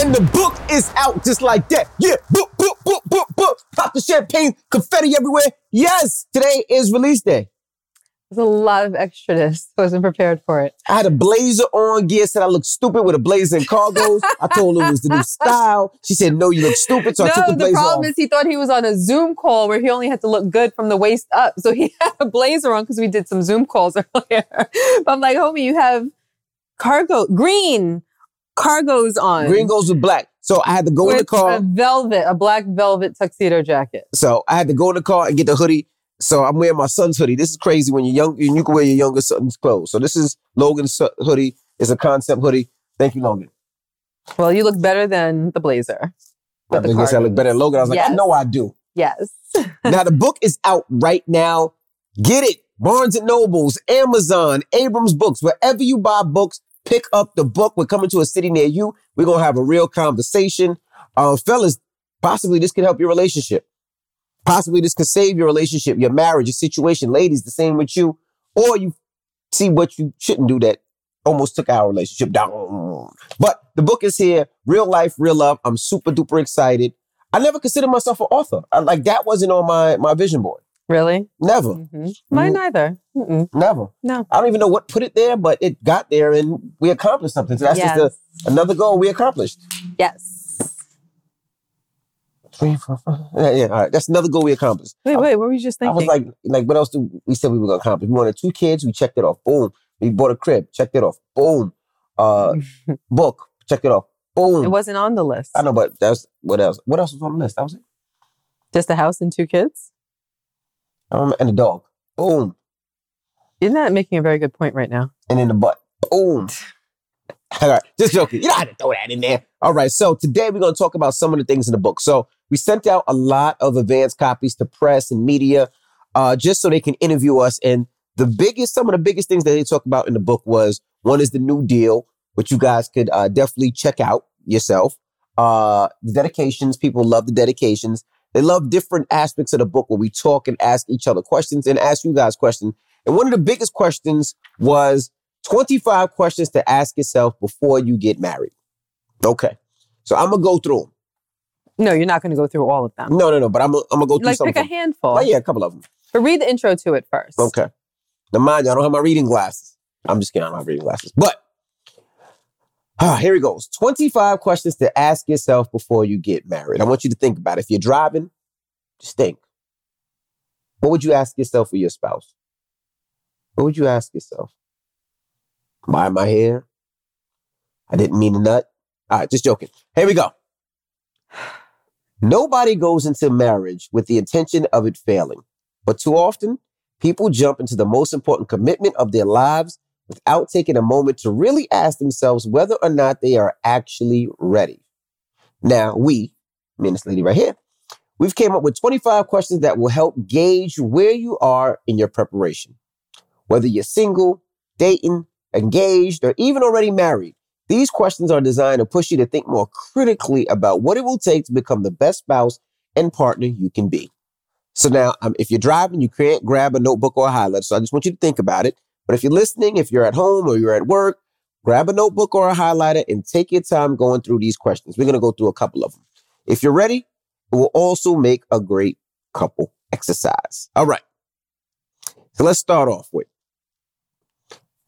And the book is out just like that. Yeah, book, book, book, book, book. Pop the champagne, confetti everywhere. Yes, today is release day. There's a lot of extraness. I wasn't prepared for it. I had a blazer on. Gia said I look stupid with a blazer and cargos. I told her it was the new style. She said, no, you look stupid. So I took no, the the blazer problem off. is he thought he was on a Zoom call where he only had to look good from the waist up. So he had a blazer on because we did some Zoom calls earlier. But I'm like, homie, you have cargo, green cargos on. Green goes with black. So I had to go in the car. a velvet, a black velvet tuxedo jacket. So I had to go in the car and get the hoodie. So I'm wearing my son's hoodie. This is crazy when you're young and you can wear your younger son's clothes. So this is Logan's hoodie. It's a concept hoodie. Thank you, Logan. Well, you look better than the blazer. I With think I look better than Logan. I was like, I know I do. Yes. now the book is out right now. Get it. Barnes and Nobles, Amazon, Abrams Books, wherever you buy books, pick up the book. We're coming to a city near you. We're gonna have a real conversation. Uh, fellas, possibly this could help your relationship. Possibly this could save your relationship, your marriage, your situation. Ladies, the same with you. Or you see what you shouldn't do that almost took our relationship down. But the book is here. Real life, real love. I'm super duper excited. I never considered myself an author. I, like that wasn't on my my vision board. Really? Never, Mhm. Mine neither. Mm-mm. never. No. I don't even know what put it there, but it got there and we accomplished something. So that's yes. just a, another goal we accomplished. yes. Three, four, five. Yeah, yeah. All right. That's another goal we accomplished. Wait, wait. What were you just thinking? I was like, like, what else do we said we were gonna accomplish? We wanted two kids, we checked it off. Boom. We bought a crib, checked it off. Boom. Uh book, checked it off. Boom. it wasn't on the list. I know, but that's what else? What else was on the list? That was it. Just a house and two kids. Um, and a dog. Boom. You're not making a very good point right now. And in the butt. Boom. All right, just joking. You don't have to throw that in there. All right, so today we're going to talk about some of the things in the book. So we sent out a lot of advanced copies to press and media, uh, just so they can interview us. And the biggest, some of the biggest things that they talk about in the book was one is the New Deal, which you guys could uh, definitely check out yourself. Uh, the dedications, people love the dedications. They love different aspects of the book where we talk and ask each other questions and ask you guys questions. And one of the biggest questions was 25 questions to ask yourself before you get married. Okay. So I'm going to go through them. No, you're not going to go through all of them. No, no, no, but I'm, I'm going to go through like some pick of a handful. Oh, yeah, a couple of them. But read the intro to it first. Okay. Now, mind you, I don't have my reading glasses. I'm just kidding. I don't have reading glasses. But ah, here he goes 25 questions to ask yourself before you get married. I want you to think about it. If you're driving, just think. What would you ask yourself for your spouse? What would you ask yourself? Buy my hair? I didn't mean a nut. All right, just joking. Here we go. Nobody goes into marriage with the intention of it failing, but too often people jump into the most important commitment of their lives without taking a moment to really ask themselves whether or not they are actually ready. Now, we, me and this lady right here, we've came up with 25 questions that will help gauge where you are in your preparation. Whether you're single, dating, engaged, or even already married, these questions are designed to push you to think more critically about what it will take to become the best spouse and partner you can be. So now, um, if you're driving, you can't grab a notebook or a highlighter. So I just want you to think about it. But if you're listening, if you're at home or you're at work, grab a notebook or a highlighter and take your time going through these questions. We're going to go through a couple of them. If you're ready, it will also make a great couple exercise. All right. So let's start off with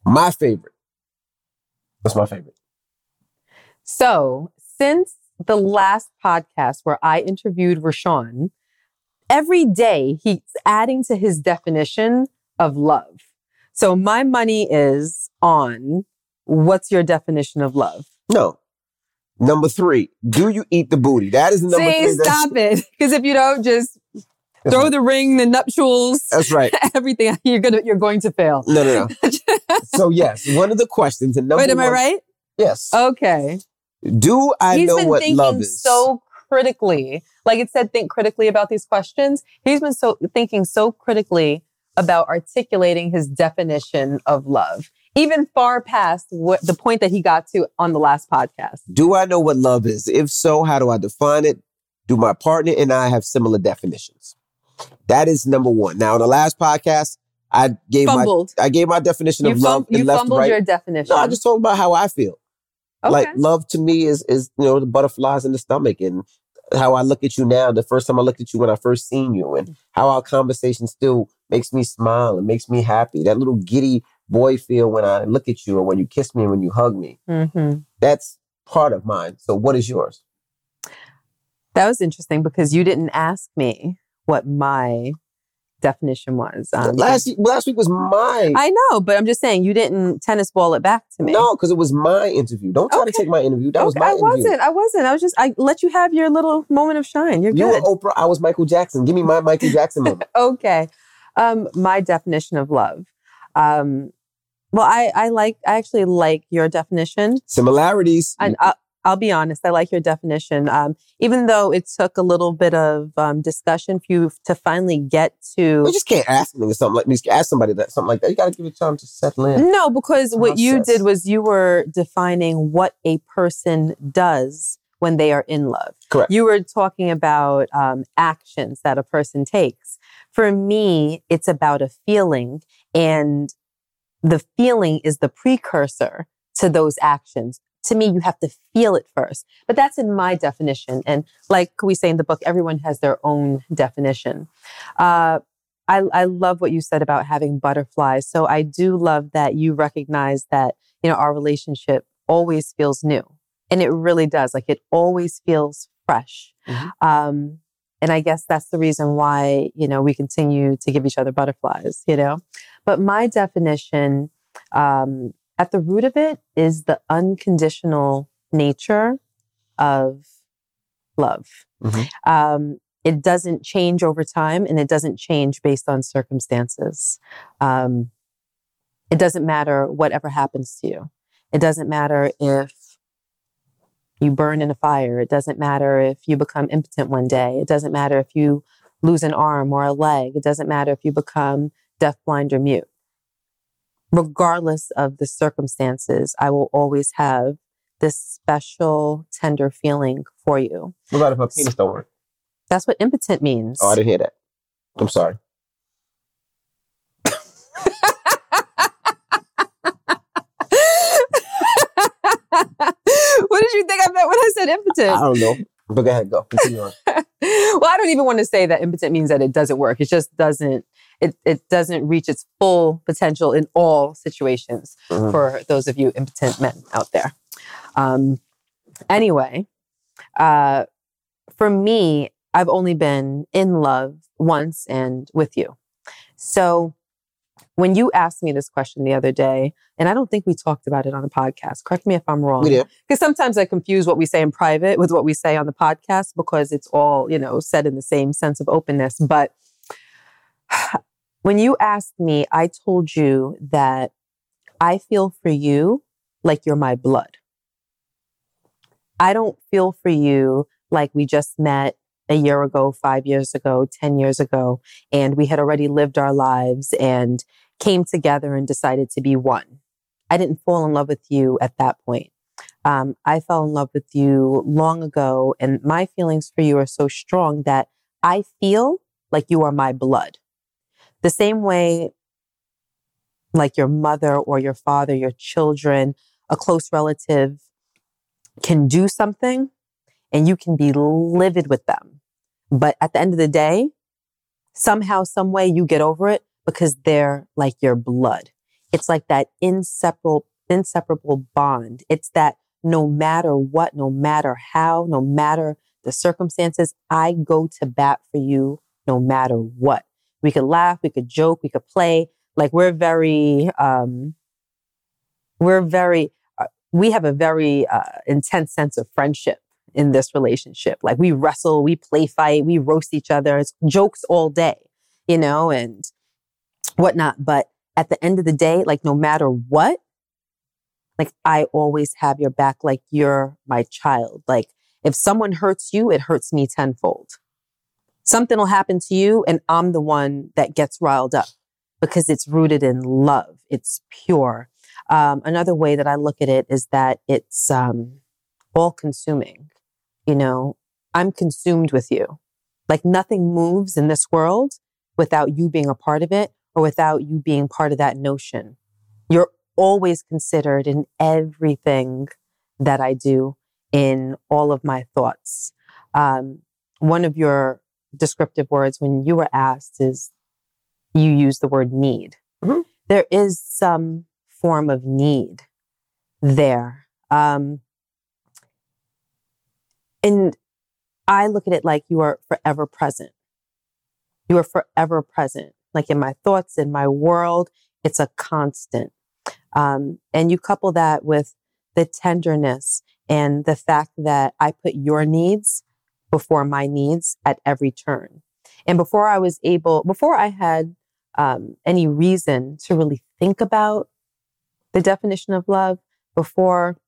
my favorite. What's my favorite? So, since the last podcast where I interviewed Rashawn, every day he's adding to his definition of love. So, my money is on what's your definition of love? No. Number three, do you eat the booty? That is the number See, three. Stop it. Because if you don't, just That's throw right. the ring, the nuptials, That's right. everything, you're gonna you're going to fail. No, no, no. so yes, one of the questions, and number Wait, am I right? Yes. Okay. do I He's know been what love is? so critically. Like it said, think critically about these questions. He's been so thinking so critically about articulating his definition of love, even far past what the point that he got to on the last podcast. do I know what love is? If so, how do I define it? Do my partner and I have similar definitions? That is number one. Now, in the last podcast, I gave Fumbled. my I gave my definition You, of love fum- you left fumbled right. your definition. no, I just talked about how I feel. Okay. Like love to me is is you know the butterflies in the stomach and how I look at you now, the first time I looked at you when I first seen you, and how our conversation still makes me smile It makes me happy. That little giddy boy feel when I look at you or when you kiss me and when you hug me. hmm That's part of mine. So what is yours? That was interesting because you didn't ask me what my definition was. Um, last last week was my I know, but I'm just saying you didn't tennis ball it back to me. no, because it was my interview. Don't try to take my interview. That was my I interview. wasn't. I wasn't. I was just. I let you have your little moment of shine. You're You were good. Oprah. I was Michael Jackson. Give me my Michael Jackson moment. okay. Um, my definition of love. Um, well, I I like. I actually like your definition. Similarities. And I'll, I'll be honest, I like your definition. Um, even though it took a little bit of um, discussion for you to finally get to. we just can't ask me something like me. Ask somebody that something like that. You got to give it time to settle in. No, because what you did was you were defining what a person does when they are in love. Correct. You were talking about um, actions that a person takes. For me, it's about a feeling, and the feeling is the precursor to those actions. To me, you have to feel it first. But that's in my definition. And like we say in the book, everyone has their own definition. Uh, I, I love what you said about having butterflies. So I do love that you recognize that, you know, our relationship always feels new. And it really does. Like it always feels fresh. Mhm. Um, and I guess that's the reason why, you know, we continue to give each other butterflies, you know? But my definition, um, at the root of it is the unconditional nature of love. Mhm. Um, it doesn't change over time and it doesn't change based on circumstances. Um, it doesn't matter whatever happens to you. It doesn't matter if you burn in a fire. It doesn't matter if you become impotent one day. It doesn't matter if you lose an arm or a leg. It doesn't matter if you become deaf, blind, or mute. Regardless of the circumstances, I will always have this special, tender feeling for you. What about if my penis don't work? That's what impotent means. Oh, I didn't hear that. I'm sorry. what did you think I meant when I said impotent? I don't know. But go ahead, go. Continue on. well, I don't even want to say that impotent means that it doesn't work. It just doesn't. It it doesn't reach its full potential in all situations. Mhm. For those of you impotent men out there. Um, anyway, uh, for me, I've only been in love once and with you. So when you asked me this question the other day, and I don't think we talked about it on the podcast. Correct me if I'm wrong We did. because sometimes I confuse what we say in private with what we say on the podcast because it's all, you know, said in the same sense of openness. But when you asked me, I told you that I feel for you like you're my blood. I don't feel for you like we just met a year ago, five years ago, 10 years ago, and we had already lived our lives and came together and decided to be one. I didn't fall in love with you at that point. Um, I fell in love with you long ago, and my feelings for you are so strong that I feel like you are my blood. The same way, like your mother or your father, your children, a close relative can do something and you can be livid with them. But at the end of the day, somehow, some way you get over it because they're like your blood. It's like that inseparable, inseparable bond. It's that no matter what, no matter how, no matter the circumstances, I go to bat for you no matter what. We could laugh, we could joke, we could play. Like we're very, um, we're very, uh, we have a very uh, intense sense of friendship in this relationship. Like we wrestle, we play fight, we roast each other. It's jokes all day, you know, and whatnot. But at the end of the day, like no matter what, like I always have your back, like you're my child. Like if someone hurts you, it hurts me tenfold. Something will happen to you, and I'm the one that gets riled up because it's rooted in love. It's pure. Um, another way that I look at it is that it's um, all consuming. You know, I'm consumed with you. Like nothing moves in this world without you being a part of it or without you being part of that notion. You're always considered in everything that I do in all of my thoughts. Um, one of your descriptive words when you were asked is you use the word need. Mhm. There is some form of need there. Um, and I look at it like you are forever present. You are forever present. Like in my thoughts, in my world, it's a constant. Um, and you couple that with the tenderness and the fact that I put your needs before my needs at every turn. And before I was able, before I had um, any reason to really think about the definition of love, before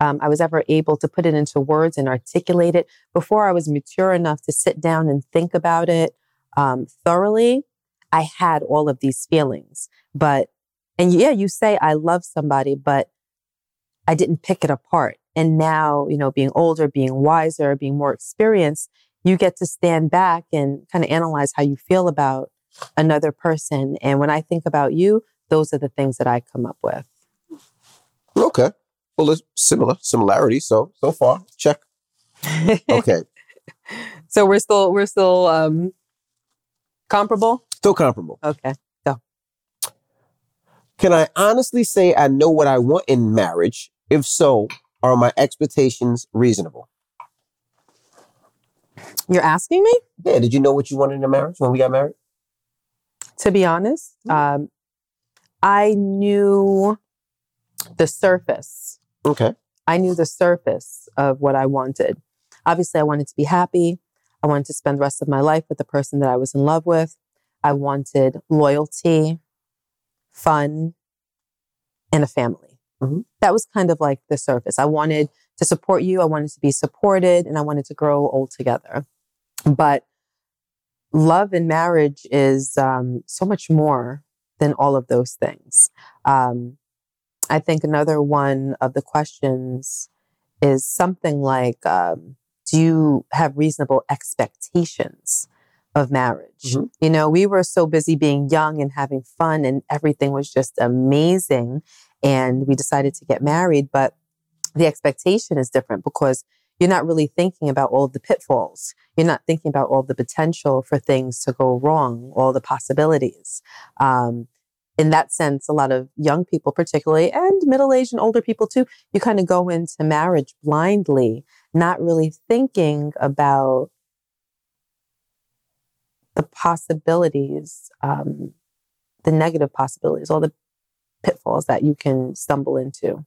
um, I was ever able to put it into words and articulate it, before I was mature enough to sit down and think about it um, thoroughly, I had all of these feelings. But, and yeah, you say I love somebody, but I didn't pick it apart. And now, you know, being older, being wiser, being more experienced, you get to stand back and kind of analyze how you feel about another person. And when I think about you, those are the things that I come up with. Okay. Well, it's similar, similarity. So, so far, check. Okay. so we're still, we're still, um, comparable. Still comparable. Okay. So, can I honestly say I know what I want in marriage? If so, are my expectations reasonable? You're asking me? Yeah. Did you know what you wanted in a marriage when we got married? To be honest, um, I knew the surface. Okay. I knew the surface of what I wanted. Obviously, I wanted to be happy. I wanted to spend the rest of my life with the person that I was in love with. I wanted loyalty, fun, and a family. Mhm. That was kind of like the surface. I wanted to support you. I wanted to be supported and I wanted to grow old together. But love and marriage is um, so much more than all of those things. Um, I think another one of the questions is something like um, Do you have reasonable expectations of marriage? Mhm. You know, we were so busy being young and having fun, and everything was just amazing. And we decided to get married, but the expectation is different because you're not really thinking about all of the pitfalls. You're not thinking about all the potential for things to go wrong, all the possibilities. Um, in that sense, a lot of young people, particularly, and middle aged and older people too, you kind of go into marriage blindly, not really thinking about the possibilities, um, the negative possibilities, all the pitfalls that you can stumble into.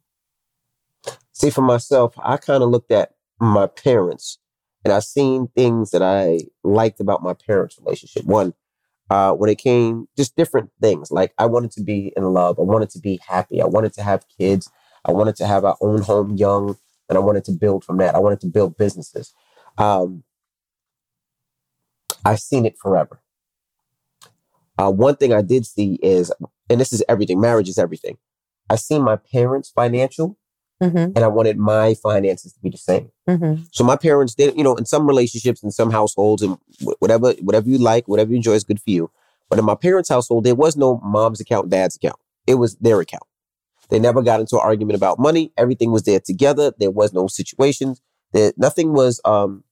See, for myself, I kind of looked at my parents and I've seen things that I liked about my parents' relationship. One, uh, when it came, just different things. Like I wanted to be in love. I wanted to be happy. I wanted to have kids. I wanted to have our own home young, and I wanted to build from that. I wanted to build businesses. Um, I've seen it forever. Uh, one thing I did see is, and this is everything. Marriage is everything. I seen my parents' financial, Mm-hmm, and I wanted my finances to be the same. mm-hmm, So my parents did, you know, in some relationships, in some households, and whatever, whatever you like, whatever you enjoy is good for you. But in my parents' household, there was no mom's account, dad's account. It was their account. They never got into an argument about money. Everything was there together. There was no situations. There, nothing was, um,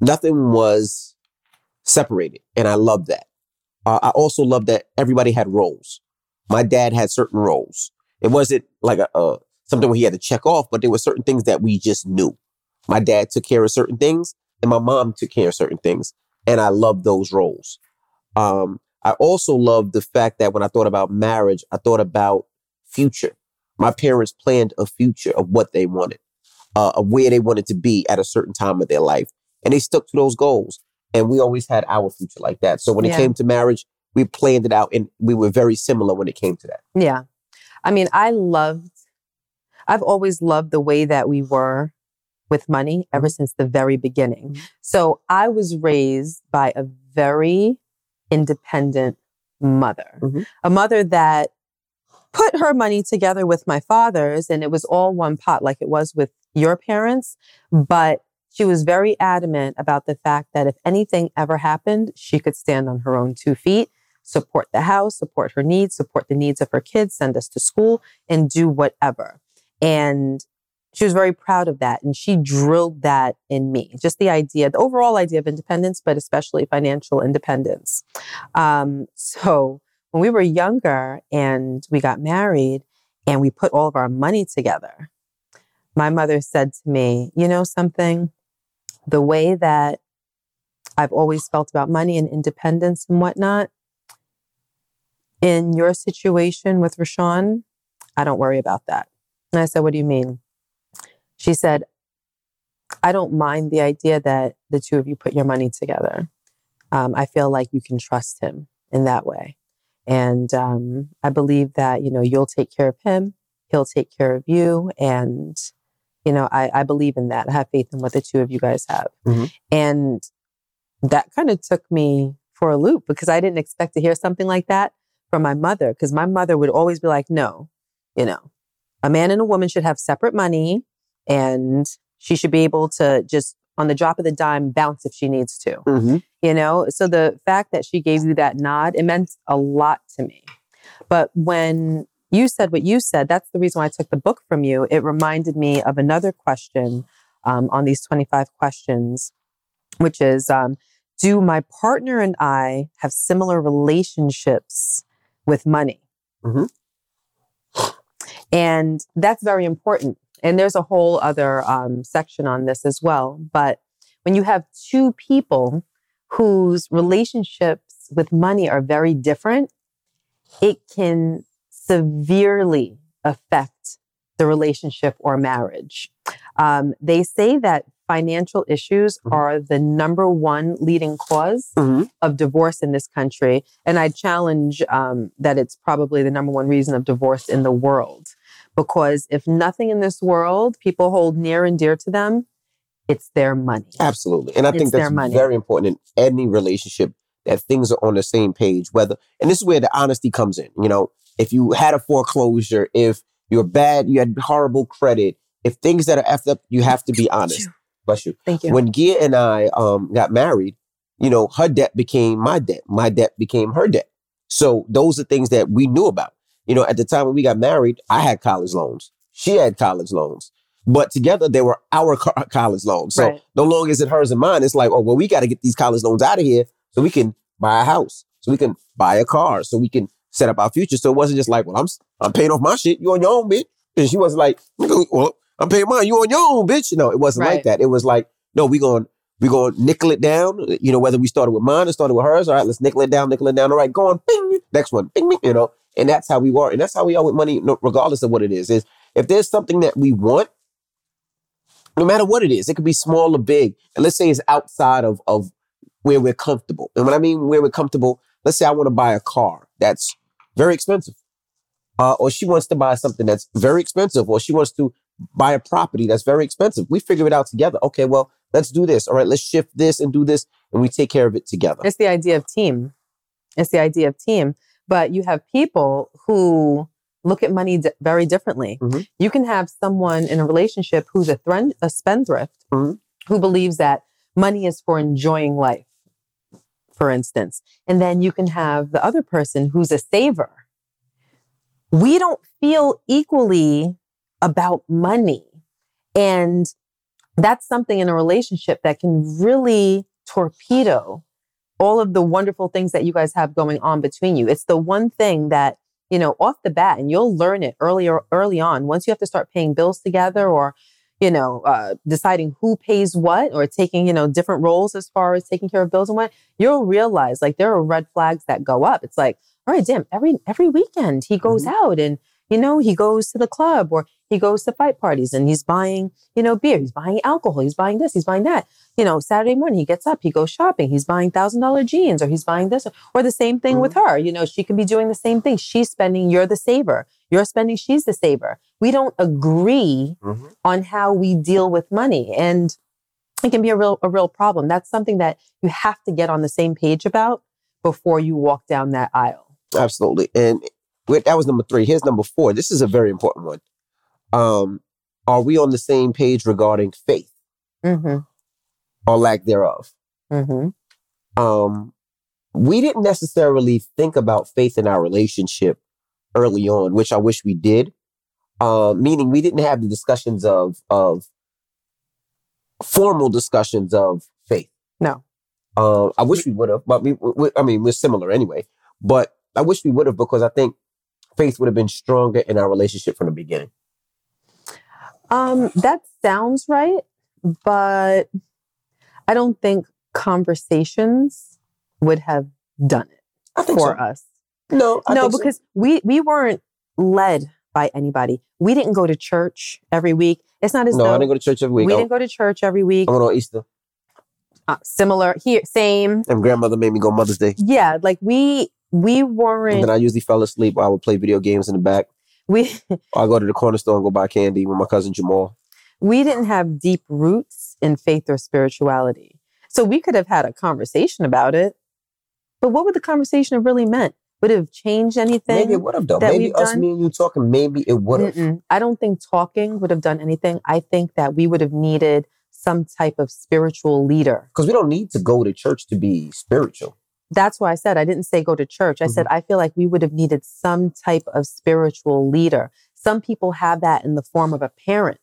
nothing was separated, and I love that. Uh, I also love that everybody had roles. My dad had certain roles. It wasn't like a, a something where he had to check off, but there were certain things that we just knew. My dad took care of certain things, and my mom took care of certain things, and I love those roles. Um, I also love the fact that when I thought about marriage, I thought about future. My parents planned a future of what they wanted, uh, of where they wanted to be at a certain time of their life, and they stuck to those goals. And we always had our future like that. So when it came to marriage, we planned it out, and we were very similar when it came to that. Yeah. I mean, I loved, I've always loved the way that we were with money ever since the very beginning. Mhm. So I was raised by a very independent mother, Mhm. a mother that put her money together with my father's and it was all one pot like it was with your parents. But she was very adamant about the fact that if anything ever happened, she could stand on her own two feet, support the house, support her needs, support the needs of her kids, send us to school, and do whatever. And she was very proud of that. And she drilled that in me, just the idea, the overall idea of independence, but especially financial independence. Um, so when we were younger and we got married and we put all of our money together, my mother said to me, You know something? The way that I've always felt about money and independence and whatnot, in your situation with Rashawn, I don't worry about that. And I said, What do you mean? She said, I don't mind the idea that the two of you put your money together. Um, I feel like you can trust him in that way. And um, I believe that, you know, you'll take care of him, he'll take care of you. And, you know, I, I believe in that. I have faith in what the two of you guys have. Mhm. And that kind of took me for a loop because I didn't expect to hear something like that from my mother. Because my mother would always be like, no, you know, a man and a woman should have separate money and she should be able to just on the drop of the dime bounce if she needs to Mm-hmm. you know so the fact that she gave you that nod it meant a lot to me but when you said what you said that's the reason why i took the book from you it reminded me of another question um, on these 25 questions which is um, do my partner and i have similar relationships with money Mhm. And that's very important and there's a whole other um, section on this as well but when you have two people whose relationships with money are very different, it can severely affect the relationship or marriage. Um, they say that financial issues Mhm. are the number one leading cause Mm-hmm. of divorce in this country. And I challenge um, that it's probably the number one reason of divorce in the world. Because if nothing in this world people hold near and dear to them, it's their money. Absolutely. And I think It's their that's very important in any relationship that things are on the same page, whether, and this is where the honesty comes in. You know, if you had a foreclosure, if you're bad, you had horrible credit, if things that are effed up, you have to be honest. Bless you. Thank you. When Gia and I um, got married, you know, her debt became my debt. My debt became her debt. So those are things that we knew about. You know, at the time when we got married, I had college loans. She had college loans. But together they were our co- college loans. So Right. no longer is it hers and mine. It's like, oh, well, we got to get these college loans out of here so we can buy a house, so we can buy a car, so we can set up our future. So it wasn't just like, well, I'm I'm paying off my shit. You on your own, bitch. And she wasn't like, well, I'm paying mine. You on your own, bitch. No, it wasn't like that. It was like, no, we going we going to nickel it down. You know, whether we started with mine or started with hers. All right, let's nickel it down, nickel it down. All right, go on. Bing. Next one. Bing, bing. You know, and that's how we were, and that's how we are with money, regardless of what it is. Is if there's something that we want, no matter what it is, it could be small or big, and let's say it's outside of of where we're comfortable. And when I mean where we're comfortable, let's say I want to buy a car that's very expensive, uh, or she wants to buy something that's very expensive, or she wants to buy a property that's very expensive. We figure it out together. Okay, well, let's do this. All right, let's shift this and do this, and we take care of it together. It's the idea of team. It's the idea of team. But you have people who look at money di- very differently. Mhm. You can have someone in a relationship who's a, thren- a spendthrift Mhm. who believes that money is for enjoying life, for instance. And then you can have the other person who's a saver. We don't feel equally about money. And that's something in a relationship that can really torpedo all of the wonderful things that you guys have going on between you. It's the one thing that, you know, off the bat, and you'll learn it earlier, early on. Once you have to start paying bills together or, you know, uh, deciding who pays what or taking, you know, different roles as far as taking care of bills and what, you'll realize like there are red flags that go up. It's like, all right, damn, every every weekend he goes out and you know, he goes to the club or he goes to fight parties and he's buying, you know, beer, he's buying alcohol, he's buying this, he's buying that. You know, Saturday morning he gets up, he goes shopping, he's buying thousand dollar jeans or he's buying this or the same thing with her. You know, she can be doing the same thing. She's spending, you're the saver. You're spending, she's the saver. We don't agree Mhm. on how we deal with money. And it can be a real a real problem. That's something that you have to get on the same page about before you walk down that aisle. Absolutely. And that was number three. Here's number four. This is a very important one. Um, are we on the same page regarding faith Mm-hmm. Or lack thereof? Mm-hmm. Um, we didn't necessarily think about faith in our relationship early on, which I wish we did. Uh, meaning we didn't have the discussions of of formal discussions of faith. No. Uh, I wish we would have, but we, we, I mean, we're similar anyway. But I wish we would have because I think faith would have been stronger in our relationship from the beginning. Um, that sounds right, but I don't think conversations would have done it for so. us. No, I no, think so. because we we weren't led by anybody. We didn't go to church every week. It's not as no, I didn't go to church every week. we I, didn't go to church every week. I went on Easter, Uh, similar here, same. and grandmother made me go Mother's Day. Yeah, like we we weren't then I usually fell asleep. I would play video games in the back. we Or I go to the corner store and go buy candy with my cousin Jamal. We didn't have deep roots in faith or spirituality. So we could have had a conversation about it. But what would the conversation have really meant? Would it have changed anything? Maybe it would have done. Maybe us, done? me and you talking. Maybe it would have. I don't think talking would have done anything. I think that we would have needed some type of spiritual leader. Because we don't need to go to church to be spiritual. That's why I said I didn't say go to church. I said mm-hmm. I feel like we would have needed some type of spiritual leader. Some people have that in the form of a parent.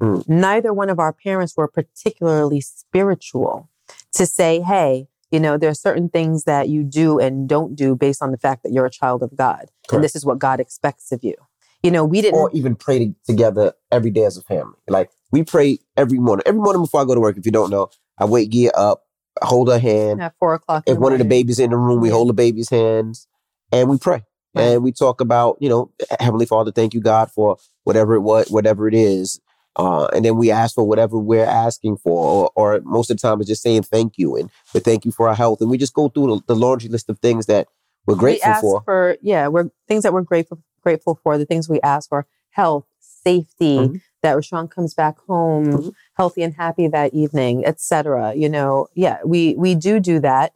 Mm. Neither one of our parents were particularly spiritual to say, hey, you know, there are certain things that you do and don't do based on the fact that you're a child of God. Correct. And this is what God expects of you. You know, we didn't. Or even pray to- together every day as a family. Like we pray every morning. Every morning before I go to work, if you don't know, I wake Gia up, hold her hand. at four o'clock. If one of the babies in the room, we hold the baby's hands and we pray. Right. And we talk about, you know, Heavenly Father, thank you, God, for whatever it was, whatever it is. Uh, and then we ask for whatever we're asking for, or, or most of the time it's just saying thank you and we thank you for our health. And we just go through the, the laundry list of things that we're we grateful ask for. for yeah we're things that we're grateful grateful for the things we ask for health safety Mhm. that rashawn comes back home Mhm. healthy and happy that evening etc you know yeah we we do do that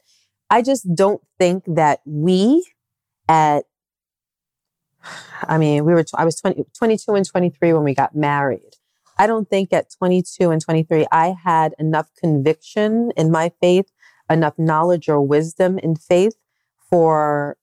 i just don't think that we at i mean we were i was 20, 22 and 23 when we got married i don't think at 22 and 23 i had enough conviction in my faith enough knowledge or wisdom in faith for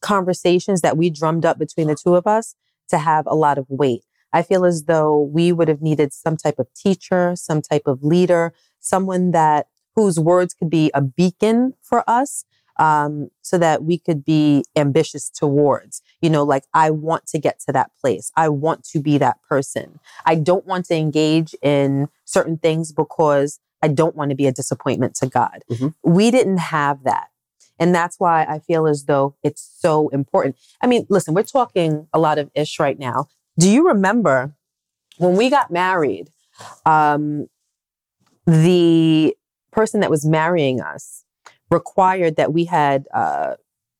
conversations that we drummed up between the two of us to have a lot of weight. I feel as though we would have needed some type of teacher, some type of leader, someone that whose words could be a beacon for us, um, so that we could be ambitious towards. You know, like I want to get to that place. I want to be that person. I don't want to engage in certain things because I don't want to be a disappointment to God. Mhm. We didn't have that. And that's why I feel as though it's so important. I mean, listen, we're talking a lot of ish right now. Do you remember when we got married? Um, the person that was marrying us required that we had uh,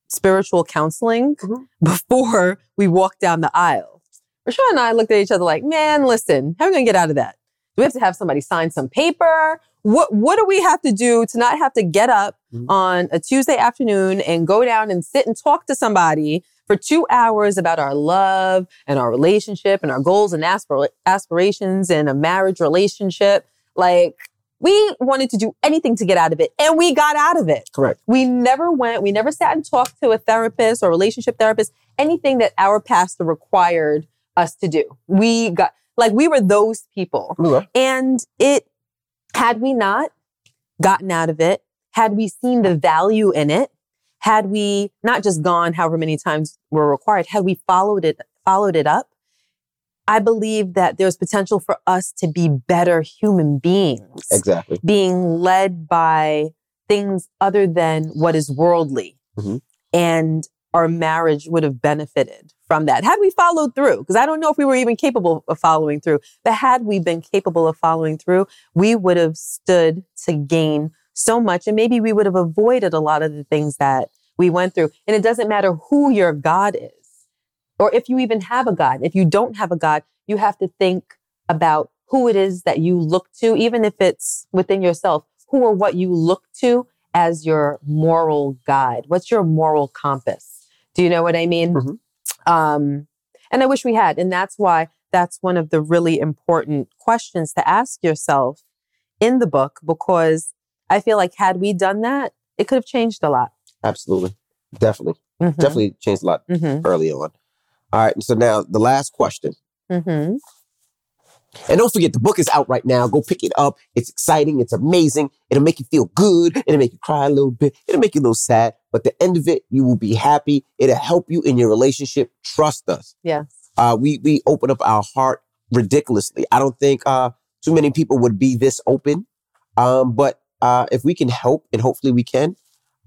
spiritual counseling Mhm. before we walked down the aisle. Rashawn and I looked at each other like, man, listen, how are we going to get out of that? Do we have to have somebody sign some paper? What What do we have to do to not have to get up Mhm. on a Tuesday afternoon and go down and sit and talk to somebody for two hours about our love and our relationship and our goals and aspir- aspirations and a marriage relationship? Like, we wanted to do anything to get out of it, and we got out of it. Correct. We never went, we never sat and talked to a therapist or relationship therapist, anything that our pastor required us to do. We got, like, we were those people. Were. And it, had we not gotten out of it, had we seen the value in it, had we not just gone however many times were required, had we followed it, followed it up, I believe that there's potential for us to be better human beings, Exactly. being led by things other than what is worldly. Mhm. And our marriage would have benefited from that had we followed through. Because I don't know if we were even capable of following through, but had we been capable of following through, we would have stood to gain so much. And maybe we would have avoided a lot of the things that we went through. And it doesn't matter who your God is or if you even have a God. If you don't have a God, you have to think about who it is that you look to, even if it's within yourself, who or what you look to as your moral guide. What's your moral compass? Do you know what I mean? Mhm. Um, and I wish we had. And that's why that's one of the really important questions to ask yourself in the book, because I feel like had we done that, it could have changed a lot. Absolutely. Definitely. Mhm. Definitely changed a lot Mhm. early on. All right. And so now the last question. Mm-hmm. And don't forget, the book is out right now. Go pick it up. It's exciting. It's amazing. It'll make you feel good. It'll make you cry a little bit. It'll make you a little sad. But the end of it, you will be happy. It'll help you in your relationship. Trust us. Yes. Uh, we we open up our heart ridiculously. I don't think uh, too many people would be this open. Um, but uh, if we can help, and hopefully we can,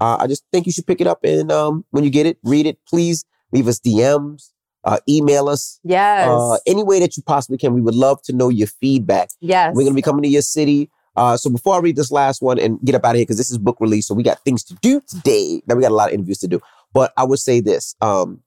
uh, I just think you should pick it up and um, when you get it, read it. Please leave us DMs, uh, email us, Yes. uh, any way that you possibly can. We would love to know your feedback. yes. We're going to be coming to your city. Uh, so before I read this last one and get up out of here, because this is book release, so we got things to do today. Now we got a lot of interviews to do. But I would say this: um,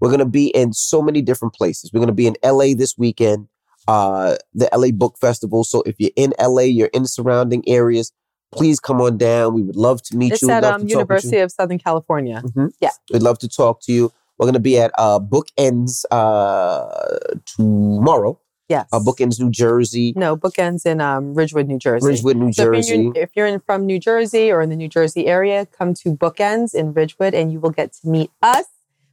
we're going to be in so many different places. We're going to be in LA this weekend, uh, the LA Book Festival. So if you're in LA, you're in the surrounding areas, please come on down. We would love to meet it's you. at love um, to talk with you. University of Southern California. Mhm. Yeah. We'd love to talk to you. We're going to be at uh, Bookends uh, tomorrow. Yes. Uh, Bookends, New Jersey, No, bookends in um, Ridgewood, New Jersey. Ridgewood, New So if Jersey. you're, in, if you're in from New Jersey or in the New Jersey area, come to Bookends in Ridgewood and you will get to meet us.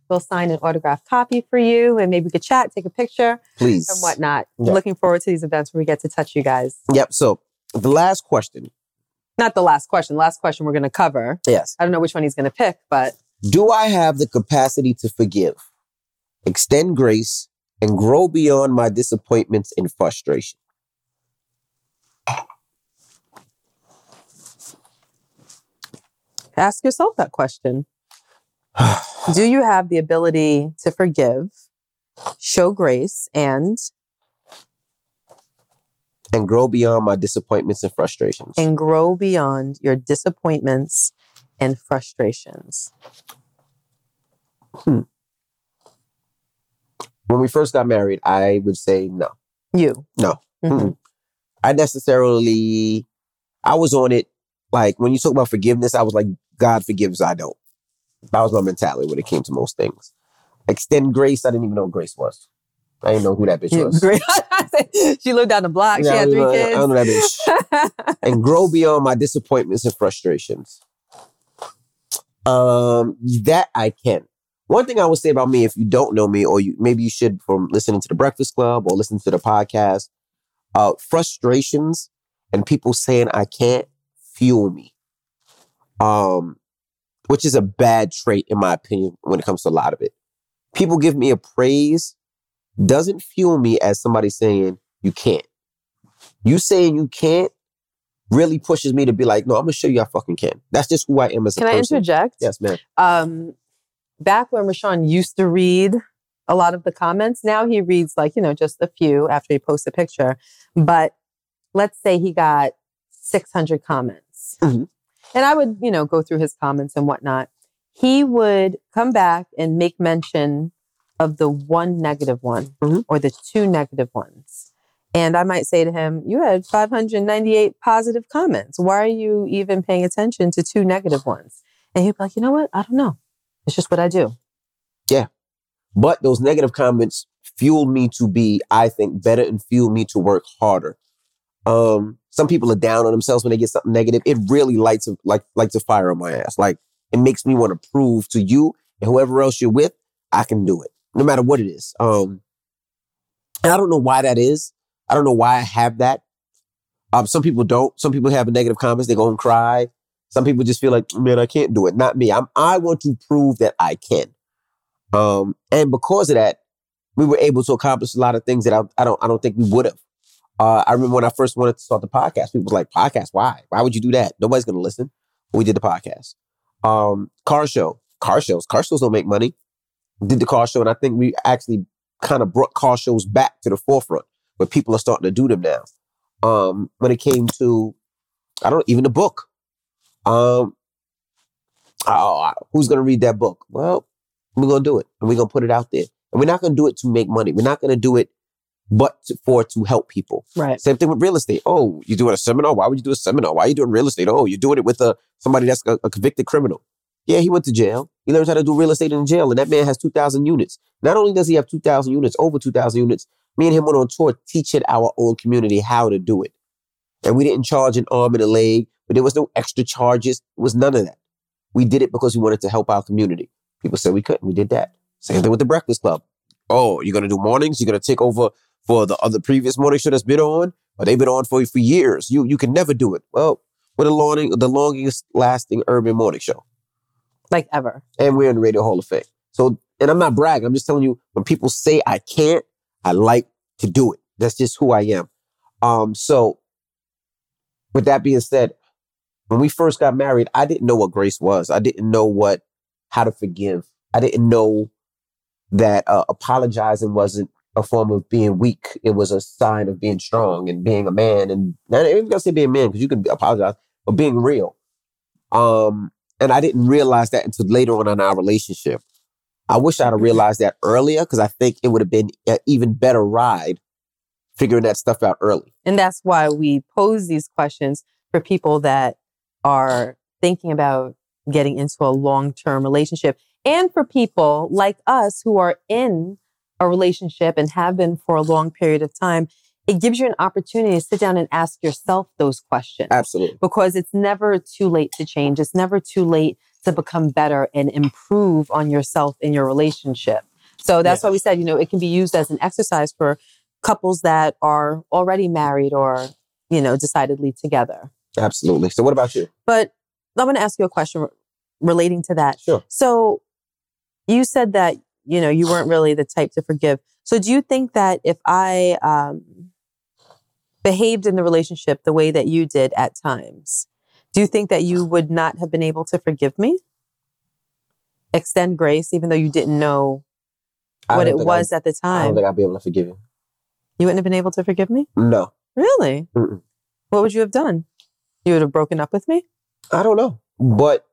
We'll sign an autographed copy for you and maybe we could chat, take a picture Please. and whatnot. Yeah. Looking forward to these events where we get to touch you guys. Yep. So the last question. Not the last question. The last question we're going to cover. Yes. I don't know which one he's going to pick, but Do I have the capacity to forgive, extend grace, and grow beyond my disappointments and frustration? ask yourself that question. Do you have the ability to forgive, show grace, and and grow beyond my disappointments and frustrations. and grow beyond your disappointments and frustrations? when we first got married, I would say no. You. No. Mhm. Mm-mm. I necessarily, I was on it. Like when you talk about forgiveness, I was like, God forgives, I don't. That was my mentality when it came to most things. Extend grace, I didn't even know what grace was. I didn't know who that bitch was. She lived down the block. Yeah, she had three know- kids. I don't know that bitch. and grow beyond my disappointments and frustrations. Um, that I can. One thing I would say about me, if you don't know me, or you maybe you should from listening to the Breakfast Club or listening to the podcast, uh, frustrations and people saying I can't fuel me. Um, which is a bad trait in my opinion when it comes to a lot of it. People give me a praise doesn't fuel me as somebody saying you can't. You saying you can't really pushes me to be like, no, I'm gonna show you I fucking can. That's just who I am as a Can I interject? Yes, ma'am. Um, back when Rashawn used to read a lot of the comments, now he reads like, you know, just a few after he posts a picture. But let's say he got 600 comments. Mhm. And I would, you know, go through his comments and whatnot. He would come back and make mention of the one negative one Mhm. or the two negative ones. And I might say to him, You had 598 positive comments. Why are you even paying attention to two negative ones? And he'd be like, You know what? I don't know. It's just what I do. Yeah. But those negative comments fueled me to be, I think, better and fueled me to work harder. Um, some people are down on themselves when they get something negative. It really lights a, like lights a fire on my ass. Like it makes me want to prove to you and whoever else you're with, I can do it, no matter what it is. Um, and I don't know why that is. I don't know why I have that. Um, some people don't. Some people have negative comments. They go and cry. Some people just feel like, man, I can't do it. Not me. I'm. I want to prove that I can. Um, and because of that, we were able to accomplish a lot of things that I, I don't. I don't think we would have. Uh, I remember when I first wanted to start the podcast. People was like, "Podcast? Why? Why would you do that? Nobody's going to listen." We did the podcast. Um, car show, car shows, car shows don't make money. Did the car show, and I think we actually kind of brought car shows back to the forefront, where people are starting to do them now. Um, when it came to, I don't even the book. Um, oh, who's going to read that book? Well, we're going to do it, and we're going to put it out there, and we're not going to do it to make money. We're not going to do it, but to, for to help people. Right. Same thing with real estate. Oh, you're doing a seminar? Why would you do a seminar? Why are you doing real estate? Oh, you're doing it with a somebody that's a, a convicted criminal. Yeah, he went to jail. He learned how to do real estate in jail, and that man has 2,000 units. Not only does he have 2,000 units, over 2,000 units, me and him went on tour teaching our own community how to do it. And we didn't charge an arm and a leg, but there was no extra charges. It was none of that. We did it because we wanted to help our community. People said we couldn't. We did that. Same thing with the Breakfast Club. Oh, you're gonna do mornings? You're gonna take over for the other previous morning show that's been on, or they've been on for you for years. You you can never do it. Well, we're the long, the longest lasting urban morning show, Like ever. and we're in the Radio Hall of Fame. So, and I'm not bragging. I'm just telling you when people say I can't, I like to do it. That's just who I am. Um, so with that being said, when we first got married, I didn't know what grace was. I didn't know what how to forgive. I didn't know that uh, apologizing wasn't a form of being weak. It was a sign of being strong and being a man. And not even gonna say being a man because you can apologize, but being real. Um, and I didn't realize that until later on in our relationship. I wish I'd have realized that earlier because I think it would have been an even better ride figuring that stuff out early. And that's why we pose these questions for people that are thinking about getting into a long term relationship and for people like us who are in a relationship and have been for a long period of time. It gives you an opportunity to sit down and ask yourself those questions Absolutely. because it's never too late to change. It's never too late to become better and improve on yourself in your relationship. So that's Yeah. why we said, you know, it can be used as an exercise for couples that are already married or, you know, decidedly together. Absolutely. So what about you? But I'm going to ask you a question re- relating to that. Sure. So you said that, you know, you weren't really the type to forgive. So do you think that if I um, behaved in the relationship the way that you did at times, do you think that you would not have been able to forgive me? Extend grace, even though you didn't know what it was at the I, I don't time. think I'd be able to forgive you. You wouldn't have been able to forgive me? No. Really? Mm-mm. What would you have done? You would have broken up with me? I don't know. But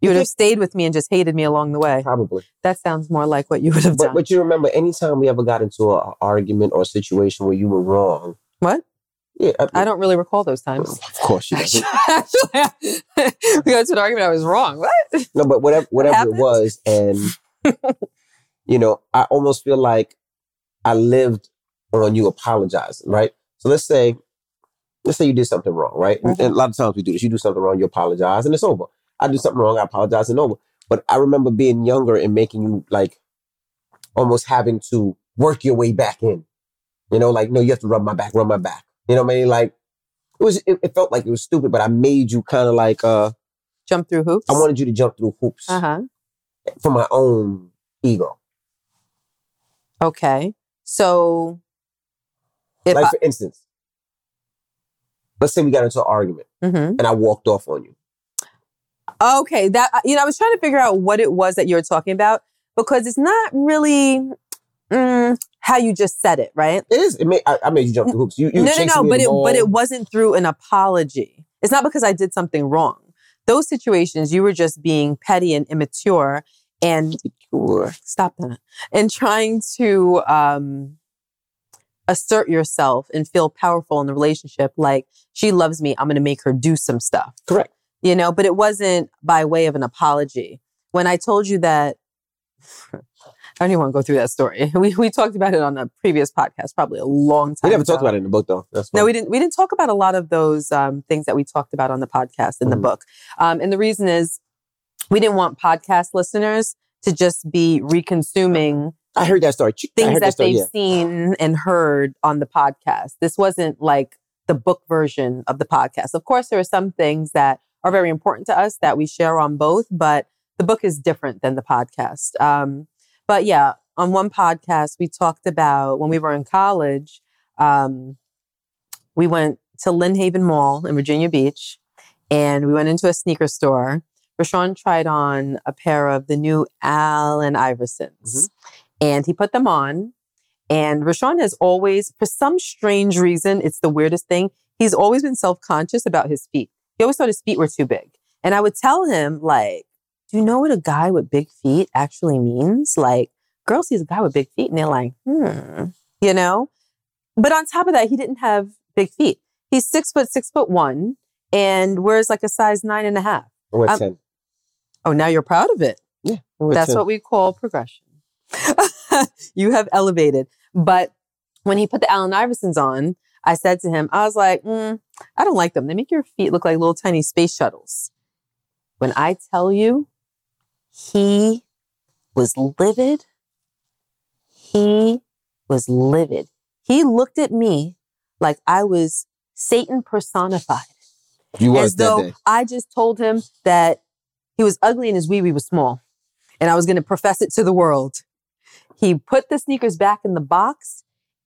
You would have stayed with me and just hated me along the way. probably. That sounds more like what you would have But done. but you remember anytime we ever got into an argument or a situation where you were wrong. What? Yeah. I don't really recall those times. Of course you don't. Actually, we got to an argument. I was wrong. What? No, but whatever whatever it was, and you know, I almost feel like I lived on you apologizing, right? So let's say, let's say you did something wrong, right? Mhm. And a lot of times we do this. You do something wrong, you apologize, and it's over. I do something wrong, I apologize, and over. But I remember being younger and making you like almost having to work your way back in. You know, like no, you have to rub my back, rub my back. You know what I mean? Like it was, it, it felt like it was stupid, but I made you kind of like, uh, Jump through hoops. I wanted you to jump through hoops Uh huh. for my own ego. Okay. So, like for instance, let's say we got into an argument I, Mhm. and I walked off on you. okay, that you know, I was trying to figure out what it was that you were talking about because it's not really mm, how you just said it, right? It is. It made, I, I made you jump through hoops. You, you no, no, no. But the it, but it wasn't through an apology. It's not because I did something wrong. Those situations, you were just being petty and immature, and stop that, and trying to um, assert yourself and feel powerful in the relationship. Like she loves me, I'm going to make her do some stuff. Correct. You know, but it wasn't by way of an apology. When I told you that. I don't even want to go through that story. We we talked about it on a previous podcast, probably a long time. We never ago. talked about it in the book though. That's No, we didn't. We didn't talk about a lot of those um, things that we talked about on the podcast in the Mhm. book. Um, and the reason is we didn't want podcast listeners to just be reconsuming I heard that story. Things heard that story, they've yeah. seen and heard on the podcast. This wasn't like the book version of the podcast. Of course, there are some things that are very important to us that we share on both, but the book is different than the podcast. Um, but yeah, on one podcast, we talked about when we were in college, um, we went to Lynnhaven Mall in Virginia Beach and we went into a sneaker store. RaShaun tried on a pair of the new Allen Iversons and he put them on. And RaShaun has always, for some strange reason, it's the weirdest thing. He's always been self conscious about his feet. He always thought his feet were too big. And I would tell him, like, do you know what a guy with big feet actually means? Like, girl sees a guy with big feet and they're like, hmm, you know? But on top of that, he didn't have big feet. He's six foot, six foot one and wears like a size nine and a half. Went Um, 10. Oh, now you're proud of it. Went That's 10. what we call progression. you have elevated. But when he put the Allen Iversons on, I said to him, I was like, mm, I don't like them. They make your feet look like little tiny space shuttles. When I tell you, he was livid. He was livid. He looked at me like I was Satan personified. You was as though day. I just told him that he was ugly and his wee wee was small. And I was going to profess it to the world. He put the sneakers back in the box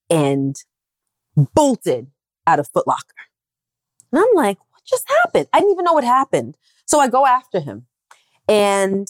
and bolted out of Foot Locker. And I'm like, what just happened? I didn't even know what happened. So I go after him and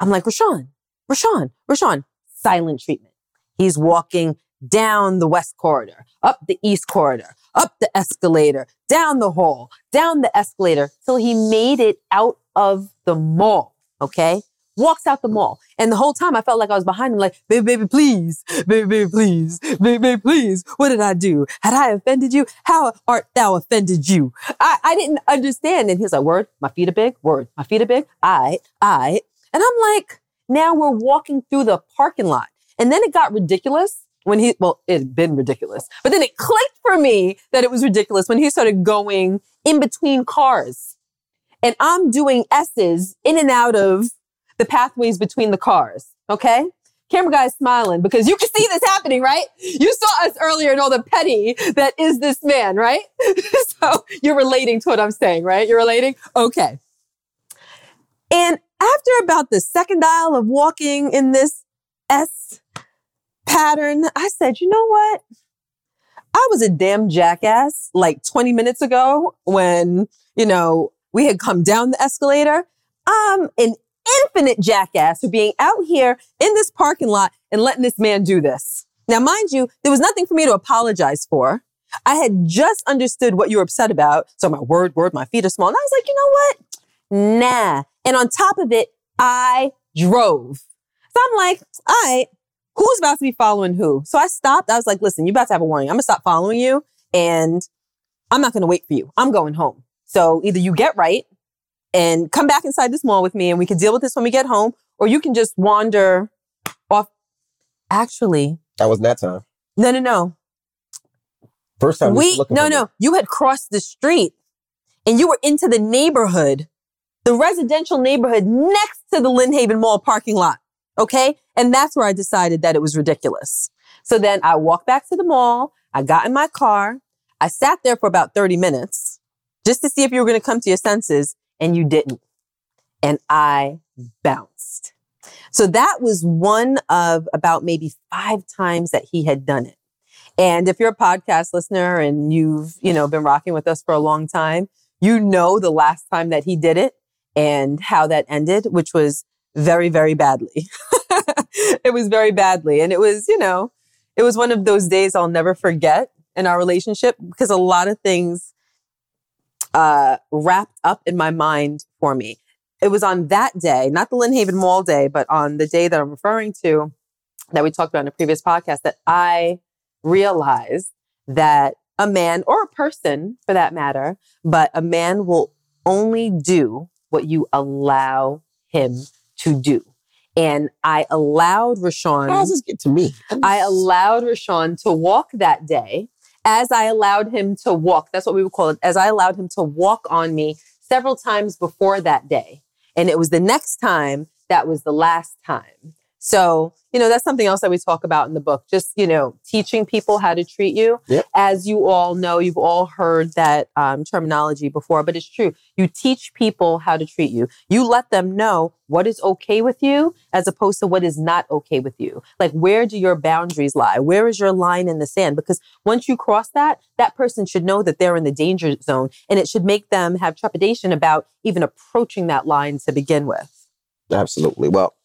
I'm like, RaShaun, RaShaun, RaShaun, silent treatment. He's walking down the west corridor, up the east corridor, up the escalator, down the hall, down the escalator till he made it out of the mall. Okay. Walks out the mall. And the whole time I felt like I was behind him, like, baby, baby, please, baby, baby, please, baby, baby, please. What did I do? Had I offended you? How art thou offended you? I, I didn't understand. And he was like, word, my feet are big, word, my feet are big. I, I. And I'm like, now we're walking through the parking lot. And then it got ridiculous when he, well, it had been ridiculous, but then it clicked for me that it was ridiculous when he started going in between cars. And I'm doing S's in and out of the pathways between the cars. Okay. Camera guy's smiling because you can see this happening, right? You saw us earlier and all the petty that is this man, right? so you're relating to what I'm saying, right? You're relating? Okay. And after about the second aisle of walking in this S pattern, I said, you know what? I was a damn jackass like 20 minutes ago when, you know, we had come down the escalator. I'm an infinite jackass for being out here in this parking lot and letting this man do this. Now, mind you, there was nothing for me to apologize for. I had just understood what you were upset about. So my word, word, my feet are small. And I was like, you know what? Nah. And on top of it, I drove. So I'm like, all right, who's about to be following who? So I stopped. I was like, listen, you're about to have a warning. I'm gonna stop following you and I'm not gonna wait for you. I'm going home. So either you get right and come back inside this mall with me and we can deal with this when we get home, or you can just wander off. Actually, That was that time. no, no, no. First time. We, no, no. You had crossed the street and you were into the neighborhood, the residential neighborhood next to the Lynnhaven Mall parking lot. Okay. And that's where I decided that it was ridiculous. So then I walked back to the mall. I got in my car. I sat there for about 30 minutes just to see if you were going to come to your senses and you didn't. And I bounced. So that was one of about maybe five times that he had done it. And if you're a podcast listener and you've, you know, been rocking with us for a long time, you know the last time that he did it and how that ended, which was very, very badly. it was very badly. And it was, you know, it was one of those days I'll never forget in our relationship because a lot of things uh, wrapped up in my mind for me. It was on that day, not the Lynnhaven Mall day, but on the day that I'm referring to that we talked about in a previous podcast that I realized that a man or a person for that matter, but a man will only do what you allow him to do. And I allowed RaShaun. How does this get to me? I allowed RaShaun to walk that day as I allowed him to walk. That's what we would call it. As I allowed him to walk on me several times before that day. And it was the next time that was the last time. So, you know, that's something else that we talk about in the book. Just, you know, teaching people how to treat you. Yep. As you all know, you've all heard that um, terminology before, but it's true. You teach people how to treat you. You let them know what is okay with you as opposed to what is not okay with you. Like, where do your boundaries lie? Where is your line in the sand? Because once you cross that, that person should know that they're in the danger zone and it should make them have trepidation about even approaching that line to begin with. Absolutely. Well,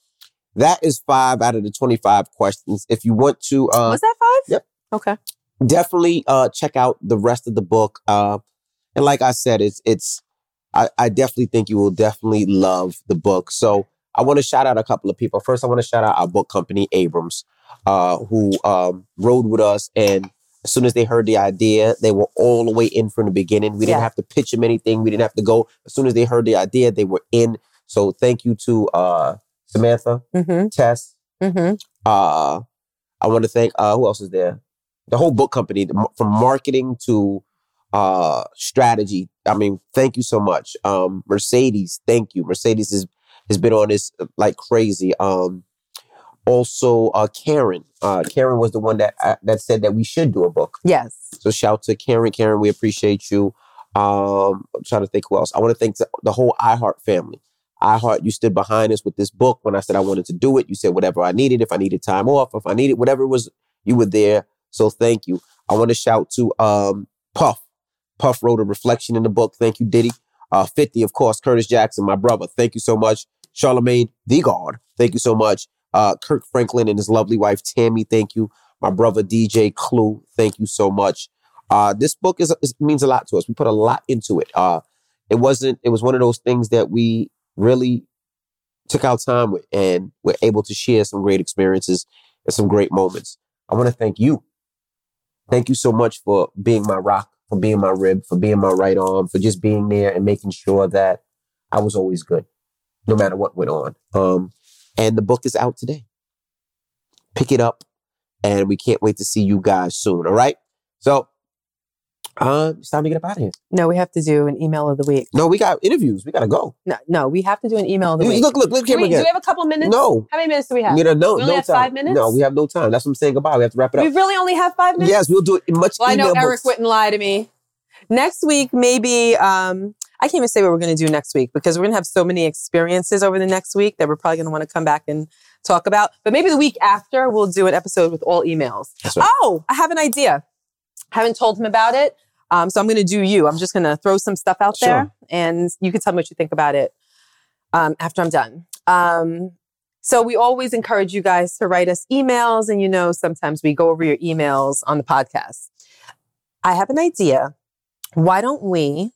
that is five out of the 25 questions. If you want to, uh, Was that five? yep. Okay. definitely uh check out the rest of the book uh and like i said it's it's i, I definitely think you will definitely love the book so i want to shout out a couple of people first i want to shout out our book company abrams uh who um rode with us and as soon as they heard the idea they were all the way in from the beginning we didn't have to pitch them anything we didn't have to go as soon as they heard the idea they were in so thank you to uh samantha Mm-hmm. tess Mm-hmm. uh i want to thank uh who else is there the whole book company from marketing to uh strategy i mean thank you so much um mercedes thank you mercedes has has been on this uh, like crazy um Also, uh, Karen. Uh, Karen was the one that uh, that said that we should do a book. Yes. So shout to Karen. Karen, we appreciate you. Um, I'm trying to think who else. I want to thank the whole iHeart family. iHeart, you stood behind us with this book when I said I wanted to do it. You said whatever I needed, if I needed time off, if I needed whatever it was, you were there. So thank you. I want to shout to um, Puff. Puff wrote a reflection in the book. Thank you, Diddy. Uh, 50, of course, Curtis Jackson, my brother. Thank you so much. Charlemagne, the God. Thank you so much. Uh, Kirk Franklin and his lovely wife, Tammy. Thank you. My brother, DJ Clue. Thank you so much. Uh, this book is, is means a lot to us. We put a lot into it. Uh, it wasn't. It was one of those things that we really took our time with, and we're able to share some great experiences and some great moments. I want to thank you. Thank you so much for being my rock, for being my rib, for being my right arm, for just being there and making sure that I was always good, no matter what went on. Um, and the book is out today. Pick it up, and we can't wait to see you guys soon. All right. So uh, it's time to get up out of here. No, we have to do an email of the week. No, we got interviews. We gotta go. No, no, we have to do an email of the week. Look, look, look, do, camera we, do we have a couple minutes? No, How many minutes do we have? you know, no, We only no have time. five minutes? No, we have no time. That's what I'm saying. Goodbye. We have to wrap it up. we really only have five minutes? Yes, we'll do it much. Well, I know Eric books. wouldn't lie to me. Next week, maybe um, I can't even say what we're going to do next week because we're going to have so many experiences over the next week that we're probably going to want to come back and talk about. But maybe the week after, we'll do an episode with all emails. Right. Oh, I have an idea. Haven't told him about it. Um, so I'm going to do you. I'm just going to throw some stuff out there and you can tell me what you think about it um, after I'm done. Um, so we always encourage you guys to write us emails. And you know, sometimes we go over your emails on the podcast. I have an idea. Why don't we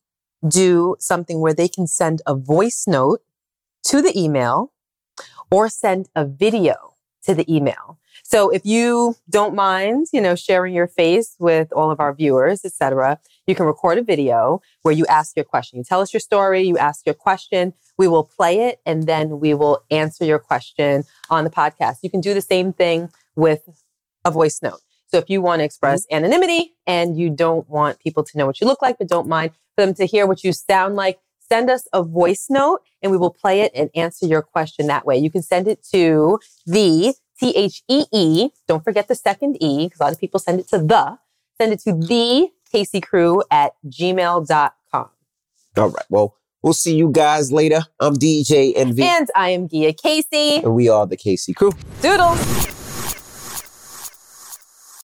do something where they can send a voice note to the email or send a video to the email? So if you don't mind, you know, sharing your face with all of our viewers, etc., you can record a video where you ask your question. You tell us your story, you ask your question, we will play it, and then we will answer your question on the podcast. You can do the same thing with a voice note. So if you want to express mm-hmm. anonymity and you don't want people to know what you look like, but don't mind for them to hear what you sound like, send us a voice note and we will play it and answer your question that way. You can send it to the T H E E. Don't forget the second E because a lot of people send it to the. Send it to the Casey Crew at gmail.com. All right. Well, we'll see you guys later. I'm DJ Envy, And I am Gia Casey. and we are the Casey Crew. Doodles.